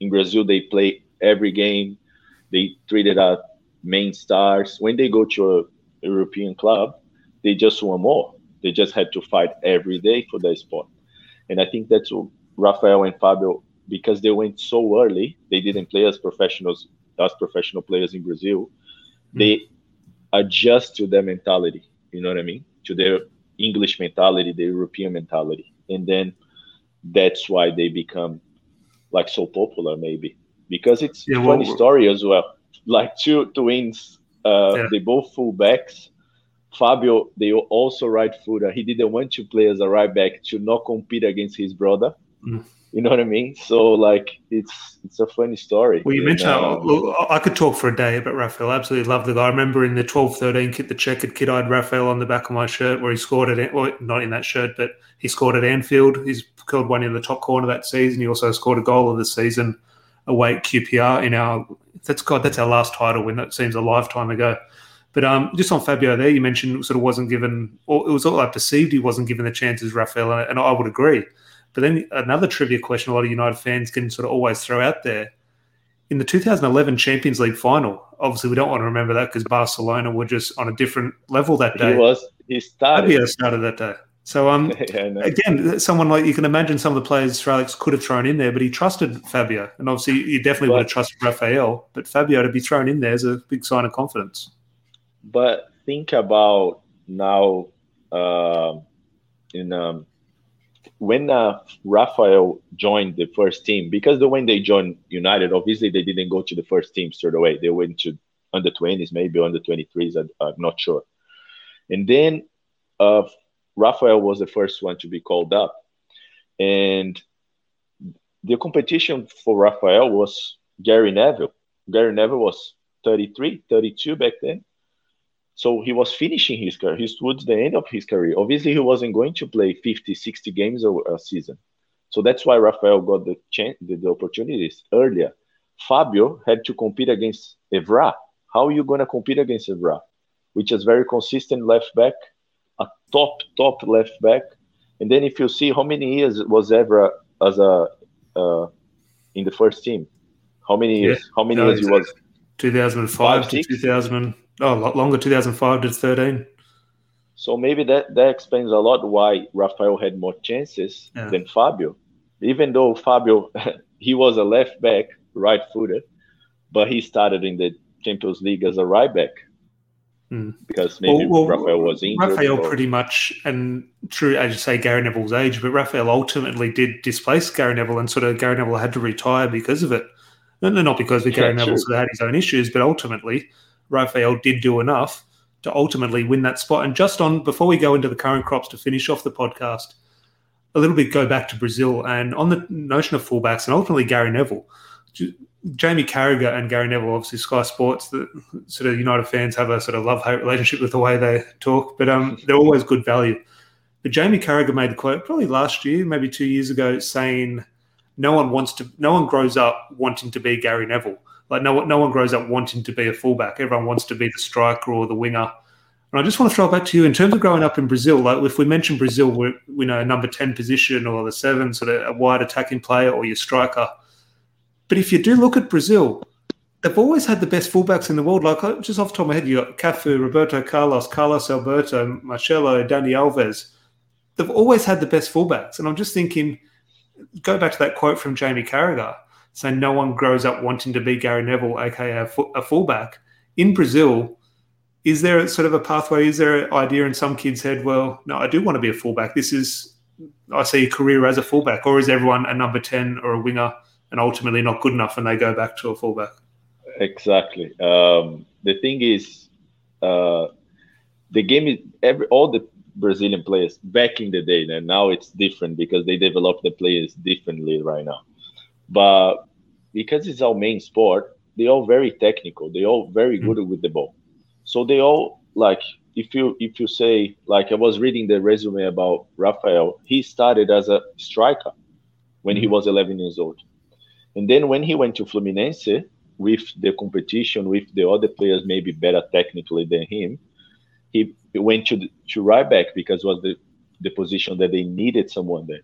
in Brazil they play every game. They treated as main stars. When they go to a European club, they just want more. They just had to fight every day for their spot. And I think that's what Rafael and Fabio, because they went so early, they didn't play as professionals, as professional players in Brazil. Mm-hmm. They adjust to their mentality, you know what I mean? To their English mentality, the European mentality. And then that's why they become like so popular, maybe. Because it's yeah, a funny well, story as well. Like two twins, uh, yeah. they both fullbacks Fabio, they also right footer. He didn't want to play as a right back to not compete against his brother. Mm. You know what I mean? So like it's it's a funny story. Well, you and, mentioned uh, look, I could talk for a day about Rafael. Absolutely love the guy. I remember in the 12-13 kit, the checkered kid, I had Rafael on the back of my shirt where he scored at well, not in that shirt, but he scored at Anfield. He's killed one in the top corner that season. He also scored a goal of the season away at QPR in our that's God, that's our last title win. That seems a lifetime ago. But um, just on Fabio there, you mentioned sort of wasn't given, or it was all I perceived he wasn't given the chances, Rafael, and I would agree. But then another trivia question a lot of United fans can sort of always throw out there. In the 2011 Champions League final, obviously we don't want to remember that because Barcelona were just on a different level that day. He was, he started. Fabio started that day. So um, yeah, again, someone like you can imagine some of the players Sir Alex could have thrown in there, but he trusted Fabio, and obviously you definitely but, would have trusted Rafael. But Fabio to be thrown in there is a big sign of confidence. But think about now uh, in um, when uh, Rafael joined the first team, because the when they joined United, obviously they didn't go to the first team straight away. They went to under 20s, maybe under 23s. I, I'm not sure. And then uh, Rafael was the first one to be called up. And the competition for Rafael was Gary Neville. Gary Neville was 33, 32 back then. So he was finishing his career. He's towards the end of his career. Obviously, he wasn't going to play 50, 60 games a, a season. So that's why Rafael got the chance, the, the, opportunities earlier. Fabio had to compete against Evra. How are you going to compete against Evra, which is very consistent left back, a top top left back? And then if you see how many years was Evra as a uh, in the first team, how many years? Yeah. How many no, years he was? 2005 Five, to 2000. Oh, a lot longer, 2005 to 13. So maybe that, that explains a lot why Rafael had more chances yeah. than Fabio. even though Fabio he was a left back, right footed, but he started in the Champions League as a right back. Mm. Because maybe well, well, Rafael was injured. Rafael or... pretty much, and true as you say, Gary Neville's age, but Rafael ultimately did displace Gary Neville, and sort of Gary Neville had to retire because of it. No, not because yeah, Gary Neville sort of had his own issues, but ultimately Rafael did do enough to ultimately win that spot. And just on before we go into the current crops to finish off the podcast, a little bit go back to Brazil and on the notion of fullbacks and ultimately Gary Neville. Jamie Carragher and Gary Neville, obviously Sky Sports, the sort of United fans have a sort of love hate relationship with the way they talk, but um, they're always good value. But Jamie Carragher made the quote probably last year, maybe two years ago, saying no one wants to, no one grows up wanting to be Gary Neville. Like no, no one grows up wanting to be a fullback. Everyone wants to be the striker or the winger. And I just want to throw it back to you in terms of growing up in Brazil. Like if we mention Brazil, we, we know a number ten position or the seven, sort of a wide attacking player or your striker. But if you do look at Brazil, they've always had the best fullbacks in the world. Like just off the top of my head, you got Cafu, Roberto Carlos, Carlos Alberto, Marcelo, Dani Alves. They've always had the best fullbacks, and I'm just thinking, go back to that quote from Jamie Carragher saying no one grows up wanting to be Gary Neville, aka a, a fullback. In Brazil, is there sort of a pathway? Is there an idea in some kids' head? Well, no, I do want to be a fullback. This is I see a career as a fullback, or is everyone a number ten or a winger and ultimately not good enough and they go back to a fullback? Exactly. Um, the thing is, uh, the game is every all the Brazilian players back in the day, and now it's different because they develop the players differently right now. But because it's our main sport, they all very technical. They all very mm-hmm. good with the ball. So they all like if you if you say like I was reading the resume about Rafael, he started as a striker when he mm-hmm. was 11 years old, and then when he went to Fluminense with the competition with the other players maybe better technically than him, he went to to right back because was the the position that they needed someone there.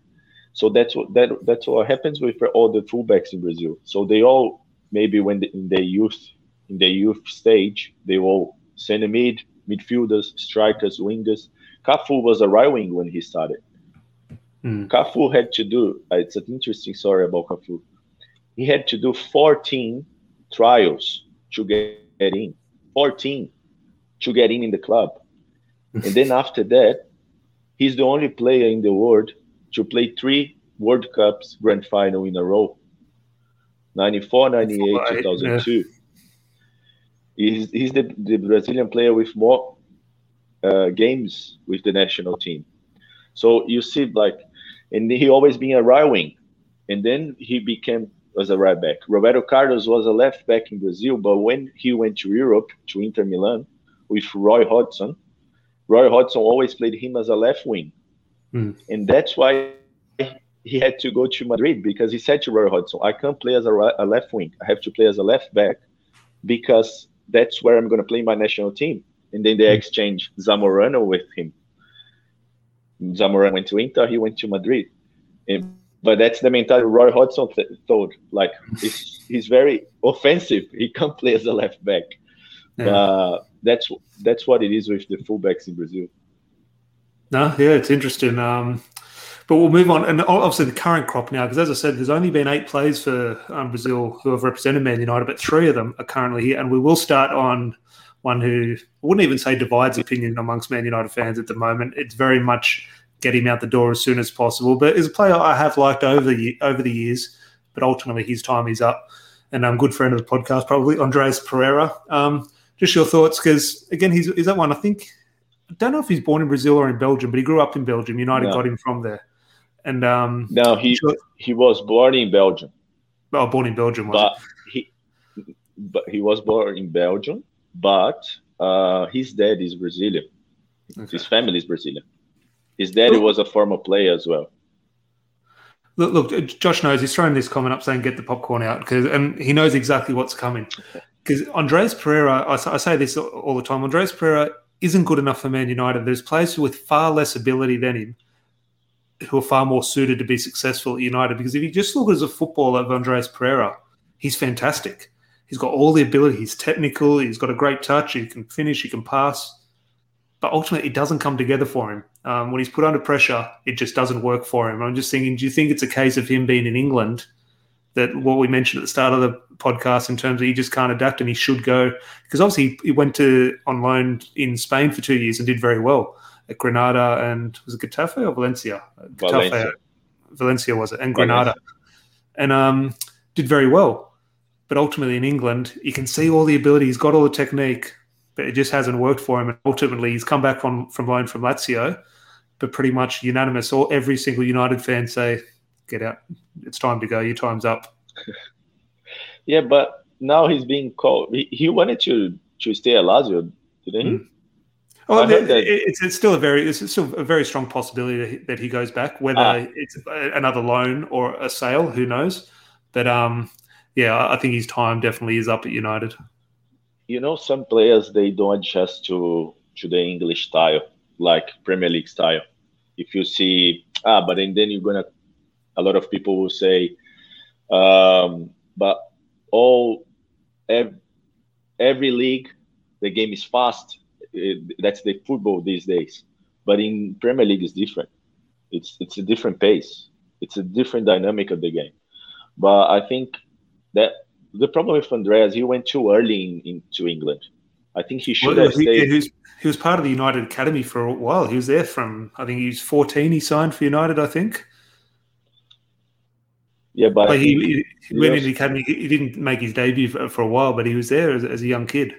So that's what that that's what happens with all the fullbacks in Brazil. So they all maybe when the, in their youth in the youth stage they all center mid, midfielders, strikers, wingers. Cafu was a right wing when he started. Mm. Cafu had to do. Uh, it's an interesting story about Cafu. He had to do 14 trials to get in. 14 to get in in the club, and then after that, he's the only player in the world to play three World Cups grand final in a row 94, 98, 2002. Yeah. He's, he's the, the Brazilian player with more uh, games with the national team. So you see, like, and he always been a right wing, and then he became as a right back. Roberto Carlos was a left back in Brazil, but when he went to Europe to Inter Milan with Roy Hodgson, Roy Hodgson always played him as a left wing. Mm. And that's why he had to go to Madrid because he said to Roy Hodgson, I can't play as a, a left wing. I have to play as a left back because that's where I'm going to play my national team. And then they mm. exchanged Zamorano with him. Zamorano went to Inter, he went to Madrid. And, but that's the mentality Roy Hodgson th- thought. Like, he's, he's very offensive. He can't play as a left back. Yeah. Uh, that's that's what it is with the fullbacks in Brazil. No, yeah, it's interesting. Um, but we'll move on, and obviously the current crop now, because as I said, there's only been eight players for um, Brazil who have represented Man United, but three of them are currently here, and we will start on one who I wouldn't even say divides opinion amongst Man United fans at the moment. It's very much get him out the door as soon as possible, but is a player I have liked over the over the years, but ultimately his time is up. And I'm um, good friend of the podcast, probably Andres Pereira. Um, just your thoughts, because again, he's is that one I think I don't know if he's born in Brazil or in Belgium, but he grew up in Belgium. United no. got him from there. And um, no, he sure. he was born in Belgium. Oh, born in Belgium, but he but he was born in Belgium, but uh, his dad is Brazilian. Okay. His family is Brazilian. His daddy was a former player as well. Look, look, Josh knows he's throwing this comment up saying "get the popcorn out" because, and he knows exactly what's coming. Because Andres Pereira, I, I, say this all the time. Andres Pereira isn't good enough for Man United. There's players with far less ability than him who are far more suited to be successful at United. Because if you just look as a footballer of Andreas Pereira, he's fantastic. He's got all the ability. He's technical. He's got a great touch. He can finish. He can pass. but ultimately it doesn't come together for him. Um, when he's put under pressure, it just doesn't work for him. I'm just thinking, do you think it's a case of him being in England that what we mentioned at the start of the podcast in terms of he just can't adapt and he should go because obviously he went to on loan in Spain for two years and did very well at Granada and was it Getafe or Valencia? Valencia. Valencia was it and Granada, Valencia. and um, did very well. But ultimately in England, you can see all the ability. He's got all the technique, but it just hasn't worked for him. And ultimately, he's come back from from loan from Lazio, but pretty much unanimous. All every single United fan say, "Get out! It's time to go. Your time's up." yeah, but now he's being called. He, he wanted to to stay at Lazio, didn't he? Mm. Oh, it's, it's still a very it's still a very strong possibility that he, that he goes back. Whether ah. it's another loan or a sale, who knows? But um, yeah, I think his time definitely is up at United you know some players they don't adjust to to the English style, like Premier League style. If you see ah, but then, then you're gonna a lot of people will say, um, but all every, every league the game is fast. That's the football these days. But in Premier League is different. It's it's a different pace. It's a different dynamic of the game. But I think that the problem with Andreas, he went too early in, into England. I think he should well, have stayed. He, he, was part of the United Academy for a while. He was there from, I think he was 14. He signed for United, I think. Yeah, but like he, he, he, went into the academy. He didn't make his debut for, for a while, but he was there as, as a young kid.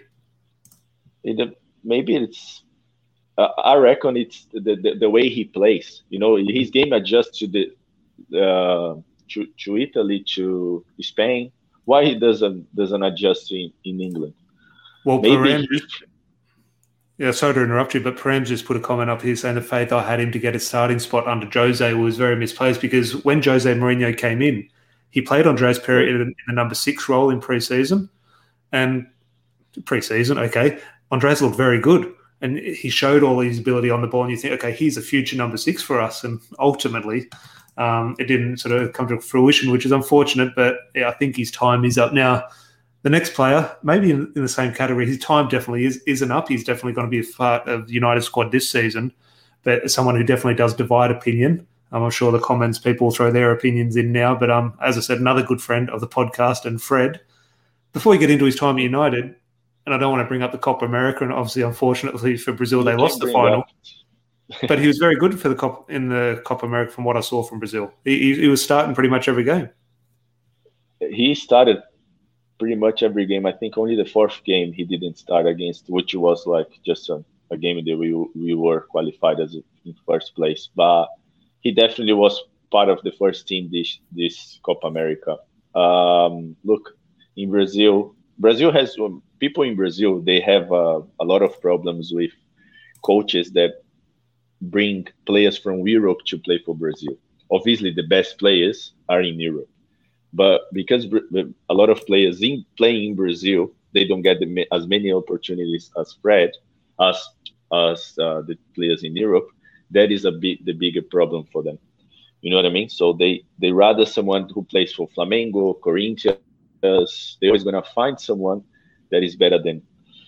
It, maybe it's. Uh, I reckon it's the, the, the way he plays. You know, his game adjusts to the uh, to, to Italy, to Spain, why he doesn't doesn't adjust in, in England. Well, Maybe he, yeah, sorry to interrupt you, but Param just put a comment up here saying the faith I had him to get a starting spot under Jose was very misplaced because when Jose Mourinho came in, he played Andres Pereira in the number six role in preseason, and preseason, okay, Andres looked very good, and he showed all his ability on the ball. And you think, okay, he's a future number six for us, and ultimately, um, it didn't sort of come to fruition, which is unfortunate. But yeah, I think his time is up now. The next player, maybe in, in the same category, his time definitely is, isn't up. He's definitely going to be a part of the United squad this season. But someone who definitely does divide opinion. I'm sure the comments people throw their opinions in now. But um, as I said, another good friend of the podcast and Fred. Before we get into his time at United, and I don't want to bring up the Copa America, and obviously, unfortunately for Brazil, they lost the final. But he was very good for the Cop in the Copa America from what I saw from Brazil. He, he, was starting pretty much every game. He started pretty much every game. I think only the fourth game he didn't start against, which was like just a, a game that we we were qualified as in first place. But he definitely was part of the first team this this Copa America. Um, look, in Brazil, Brazil has um, people in Brazil. They have uh, a lot of problems with coaches that bring players from Europe to play for Brazil. Obviously, the best players are in Europe, but because a lot of players in playing in Brazil, they don't get the, as many opportunities as Fred, as as uh, the players in Europe. That is a bit the bigger problem for them. You know what I mean? So they they rather someone who plays for Flamengo, Corinthians. They're always gonna find someone that is better than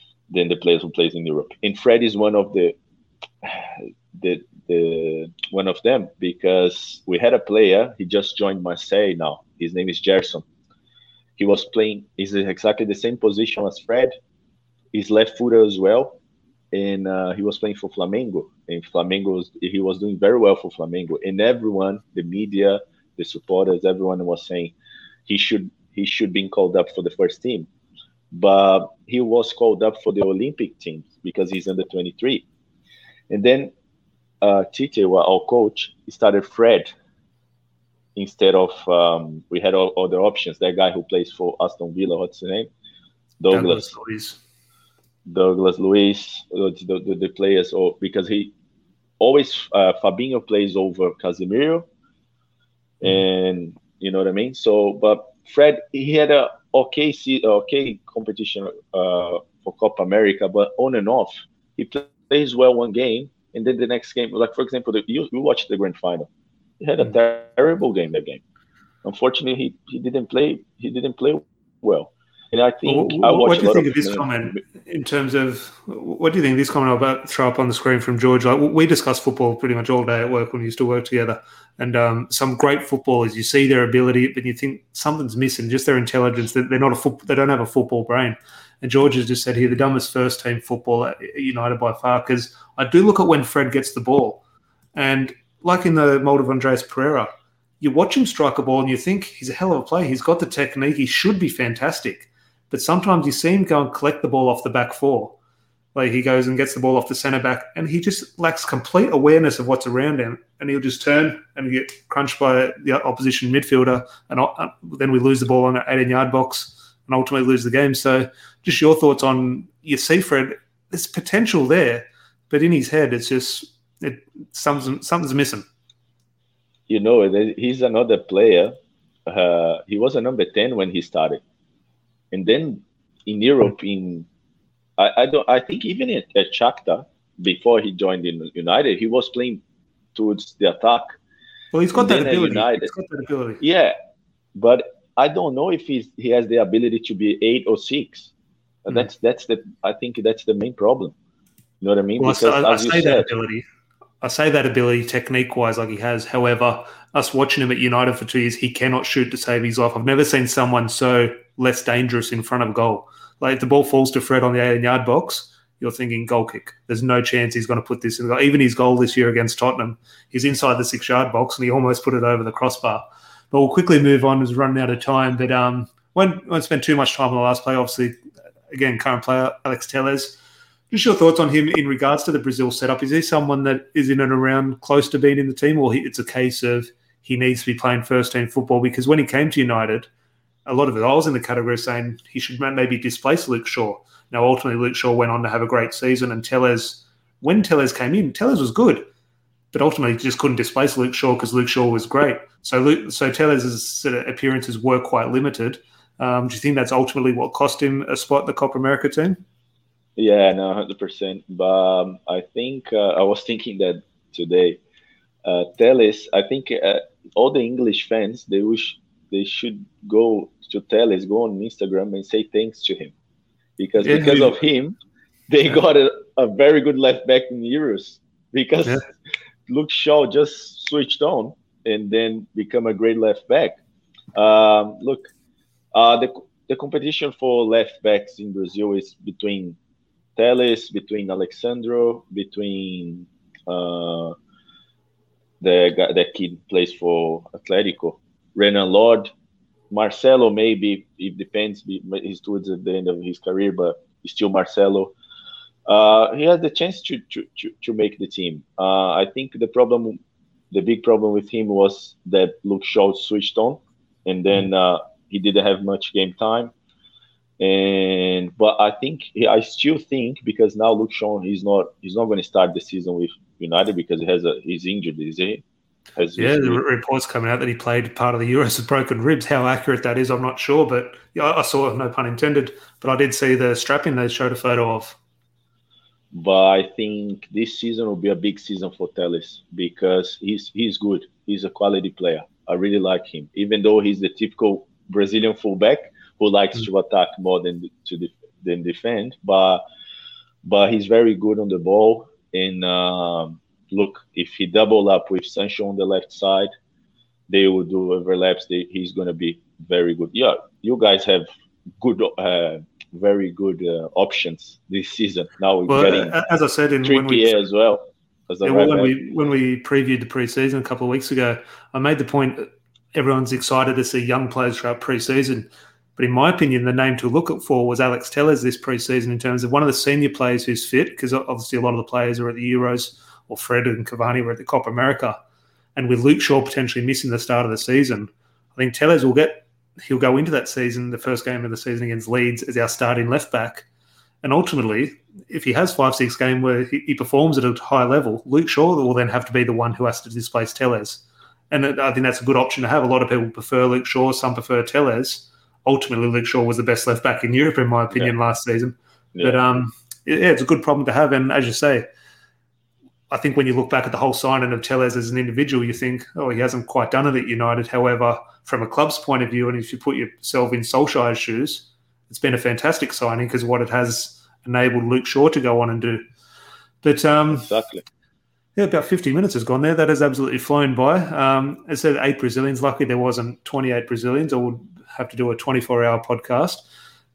than the players who plays in Europe. And Fred is one of the the the one of them because we had a player. He just joined Marseille now. His name is Gerson. He was playing. He's exactly the same position as Fred. He's left footer as well, and uh, he was playing for Flamengo. And Flamengo, was, he was doing very well for Flamengo. And everyone, the media, the supporters, everyone was saying he should he should be called up for the first team. But he was called up for the Olympic team because he's under 23. And then uh, Tite, our coach, started Fred instead of um, we had all other options. That guy who plays for Aston Villa, what's his name? Douglas. Douglas Luiz. Douglas Luiz, the, the, the, players, or because he always uh, Fabinho plays over Casemiro, mm-hmm. and you know what I mean. So, but Fred, he had a okay, okay competition uh, for Copa America, but on and off, he plays well one game, and then the next game, like for example, the, you, you watched the grand final. He had a mm. terrible game that game. Unfortunately, he, he didn't play he didn't play well. And I think well, I what do you think of, of this comment in terms of what do you think this comment about throw up on the screen from George? Like we discuss football pretty much all day at work when we used to work together, and um, some great footballers you see their ability, but you think something's missing, just their intelligence. That they're not a foot, they don't have a football brain. And George has just said here the dumbest first team football at United by far. Because I do look at when Fred gets the ball, and like in the mold of Andreas Pereira, you watch him strike a ball and you think he's a hell of a player. He's got the technique. He should be fantastic but sometimes you see him go and collect the ball off the back four. Like he goes and gets the ball off the centre back, and he just lacks complete awareness of what's around him. And he'll just turn and get crunched by the opposition midfielder, and uh, then we lose the ball on an 18 yard box and ultimately lose the game. So, just your thoughts on you see Fred? There's potential there, but in his head, it's just it something's something's missing. You know, he's another player. Uh, he was a number 10 when he started and then in Europe, in I, I don't I think even at, at Shakhtar before he joined in United, he was playing towards the attack. Well, he's got that ability. United, he's got that ability. Yeah, but I don't know if he's he has the ability to be eight or six. Mm. That's that's the I think that's the main problem. You know what I mean? Well, because, I, I say said, that ability. I say that ability technique wise, like he has. However, us watching him at United for two years, he cannot shoot to save his life. I've never seen someone so less dangerous in front of goal. Like if the ball falls to Fred on the 18 yard box, you're thinking goal kick. There's no chance he's going to put this in. Even his goal this year against Tottenham, he's inside the six yard box and he almost put it over the crossbar. But we'll quickly move on. We're running out of time. But um, won't, won't spend too much time on the last play. Obviously, again, current player Alex Telles. Just your thoughts on him in regards to the Brazil setup. Is he someone that is in and around close to being in the team, or it's a case of he needs to be playing first team football? Because when he came to United, a lot of it, I was in the category saying he should maybe displace Luke Shaw. Now, ultimately, Luke Shaw went on to have a great season, and Telles, when Telles came in, Telles was good, but ultimately just couldn't displace Luke Shaw because Luke Shaw was great. So, Luke, so Telles' sort of appearances were quite limited. Um, do you think that's ultimately what cost him a spot in the Copa America team? Yeah, no, hundred percent. But um, I think uh, I was thinking that today. Uh, Telles, I think uh, all the English fans they wish they should go to Telles, go on Instagram and say thanks to him, because yeah, because of him, they yeah. got a, a, very good left back in Euros. Because yeah. Luke Shaw just switched on and then become a great left back. Um, look, uh, the the competition for left backs in Brazil is between Telles, between Alex Sandro, between uh, the guy that kid plays for Atletico, Renan Lodi, Marcelo maybe it depends. He's towards the end of his career, but still Marcelo. Uh, he has the chance to, to, to, to make the team. Uh, I think the problem, the big problem with him was that Luke Shaw switched on, and then uh, he didn't have much game time. And but I think I still think because now Luke Shaw he's not he's not going to start the season with United because he has a he's injured, is he? yeah, the reports coming out that he played part of the Euros with broken ribs. How accurate that is, I'm not sure, but yeah, I saw no pun intended. But I did see the strapping they showed a photo of. But I think this season will be a big season for Telles because he's he's good. He's a quality player. I really like him, even though he's the typical Brazilian fullback who likes mm-hmm. to attack more than to def- than defend. But but he's very good on the ball and. Um, look, if he double up with Sancho on the left side, they will do overlaps. They, he's going to be very good. Yeah, you guys have good, uh, very good uh, options this season. Now we're well, getting as I said in when we as well. As yeah, well when we when we previewed the preseason a couple of weeks ago, I made the point everyone's excited to see young players throughout preseason. But in my opinion, the name to look at for was Alex Telles this preseason in terms of one of the senior players who's fit, because obviously a lot of the players are at the Euros or Fred and Cavani were at the Copa America, and with Luke Shaw potentially missing the start of the season, I think Telles will get he'll go into that season, the first game of the season against Leeds, as our starting left back. And ultimately, if he has five, six game where he, he, performs at a high level, Luke Shaw will then have to be the one who has to displace Telles. And I think that's a good option to have. A lot of people prefer Luke Shaw, some prefer Telles. Ultimately, Luke Shaw was the best left back in Europe, in my opinion, yeah. last season. Yeah. But um, yeah, it's a good problem to have. And as you say, I think when you look back at the whole signing of Telles as an individual, you think, oh, he hasn't quite done it at United. However, from a club's point of view, and if you put yourself in Solskjaer's shoes, it's been a fantastic signing because what it has enabled Luke Shaw to go on and do. But um, exactly. Yeah, about 50 minutes has gone there. That has absolutely flown by. Um, it said eight Brazilians. Luckily, there wasn't 28 Brazilians. Would have to do a 24 hour podcast.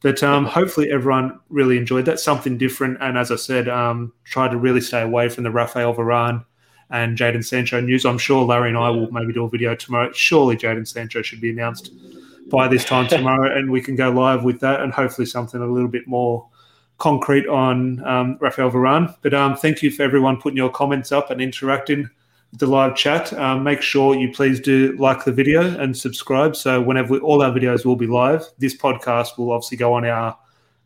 But um, hopefully, everyone really enjoyed that. Something different. And as I said, um, try to really stay away from the Rafael Varane and Jadon Sancho news. I'm sure Larry and I will maybe do a video tomorrow. Surely Jadon Sancho should be announced by this time tomorrow, and we can go live with that and hopefully something a little bit more concrete on um, Rafael Varane. But um, thank you for everyone putting your comments up and interacting the live chat. Um, make sure you please do like the video and subscribe. So whenever we, all our videos will be live, this podcast will obviously go on our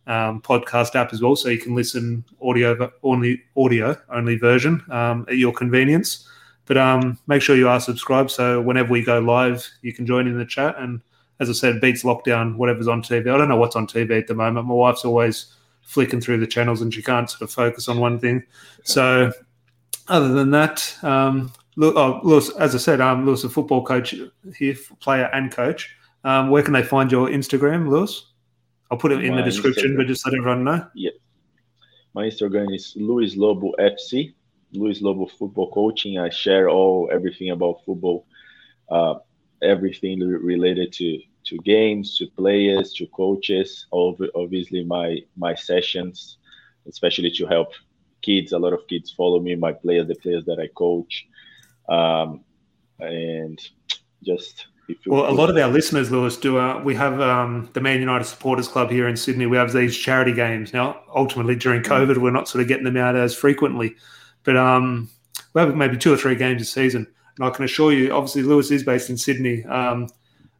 um, podcast app as well, so you can listen audio only audio only version um, at your convenience. But um, make sure you are subscribed, so whenever we go live, you can join in the chat. And as I said, beats lockdown, whatever's on TV. I don't know what's on TV at the moment. My wife's always flicking through the channels, and she can't sort of focus on one thing. So, other than that, um, oh, Lewis, as I said, I'm Lewis, a football coach here, player and coach. Um, where can they find your Instagram, Lewis? I'll put it in My the description, Instagram. but just let everyone know. Yeah. My Instagram is Luis Lobo FC, Luis Lobo Football Coaching. I share all everything about football, uh, everything related to to games, to players, to coaches. Obviously, my my sessions, especially to help kids. A lot of kids follow me, my players, the players that I coach, um, and just well, a lot of our listeners, Lewis, do. Uh, we have um, the Man United Supporters Club here in Sydney. We have these charity games now. Ultimately, during mm. COVID, we're not sort of getting them out as frequently, but um, we have maybe two or three games a season. And I can assure you, obviously, Lewis is based in Sydney. Um,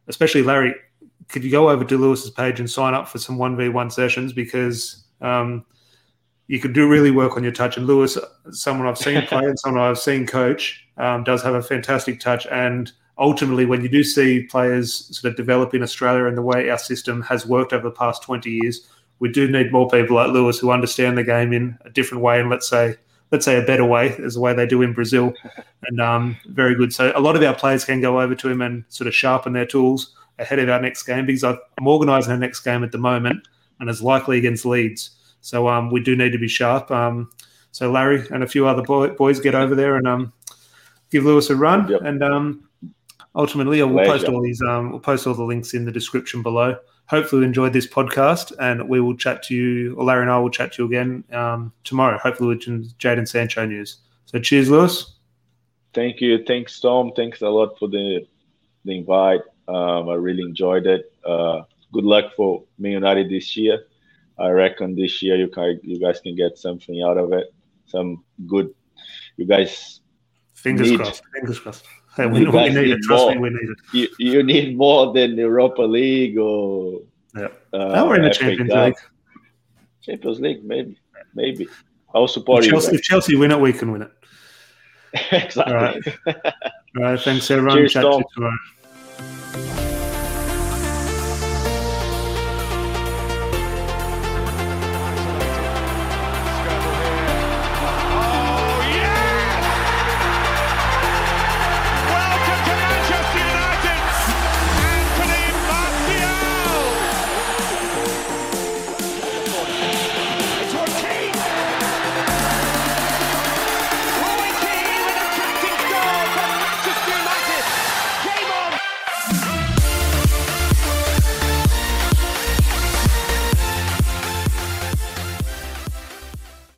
especially Larry, could you go over to Lewis's page and sign up for some one v one sessions because um, you could do really work on your touch. And Lewis, someone I've seen play and someone I've seen coach, um, does have a fantastic touch and ultimately, when you do see players sort of develop in Australia and the way our system has worked over the past 20 years, we do need more people like Lewis who understand the game in a different way and let's say let's say a better way as the way they do in Brazil. And um, very good. So a lot of our players can go over to him and sort of sharpen their tools ahead of our next game because I'm organising our next game at the moment and it's likely against Leeds. So um, we do need to be sharp. Um, so Larry and a few other boy, boys get over there and um, give Lewis a run. Yep. And um, ultimately, we'll Pleasure. post all these. Um, we'll post all the links in the description below. Hopefully, you enjoyed this podcast, and we will chat to you. Or Larry and I will chat to you again um, tomorrow. Hopefully, with Jadon Sancho news. So, cheers, Lewis. Thank you. Thanks, Tom. Thanks a lot for the the invite. Um, I really enjoyed it. Uh, good luck for Man United this year. I reckon this year you can, you guys can get something out of it. Some good. You guys. Fingers need, crossed. Fingers crossed. Hey, we, we need, need it. Trust me, we need it. You, you need more than Europa League or. Yeah. Uh, now we're in the Champions League. Champions League, maybe, maybe. I'll support if Chelsea, you. If Chelsea win it, we can win it. exactly. All right. All right. Thanks, everyone. Cheers, Tom.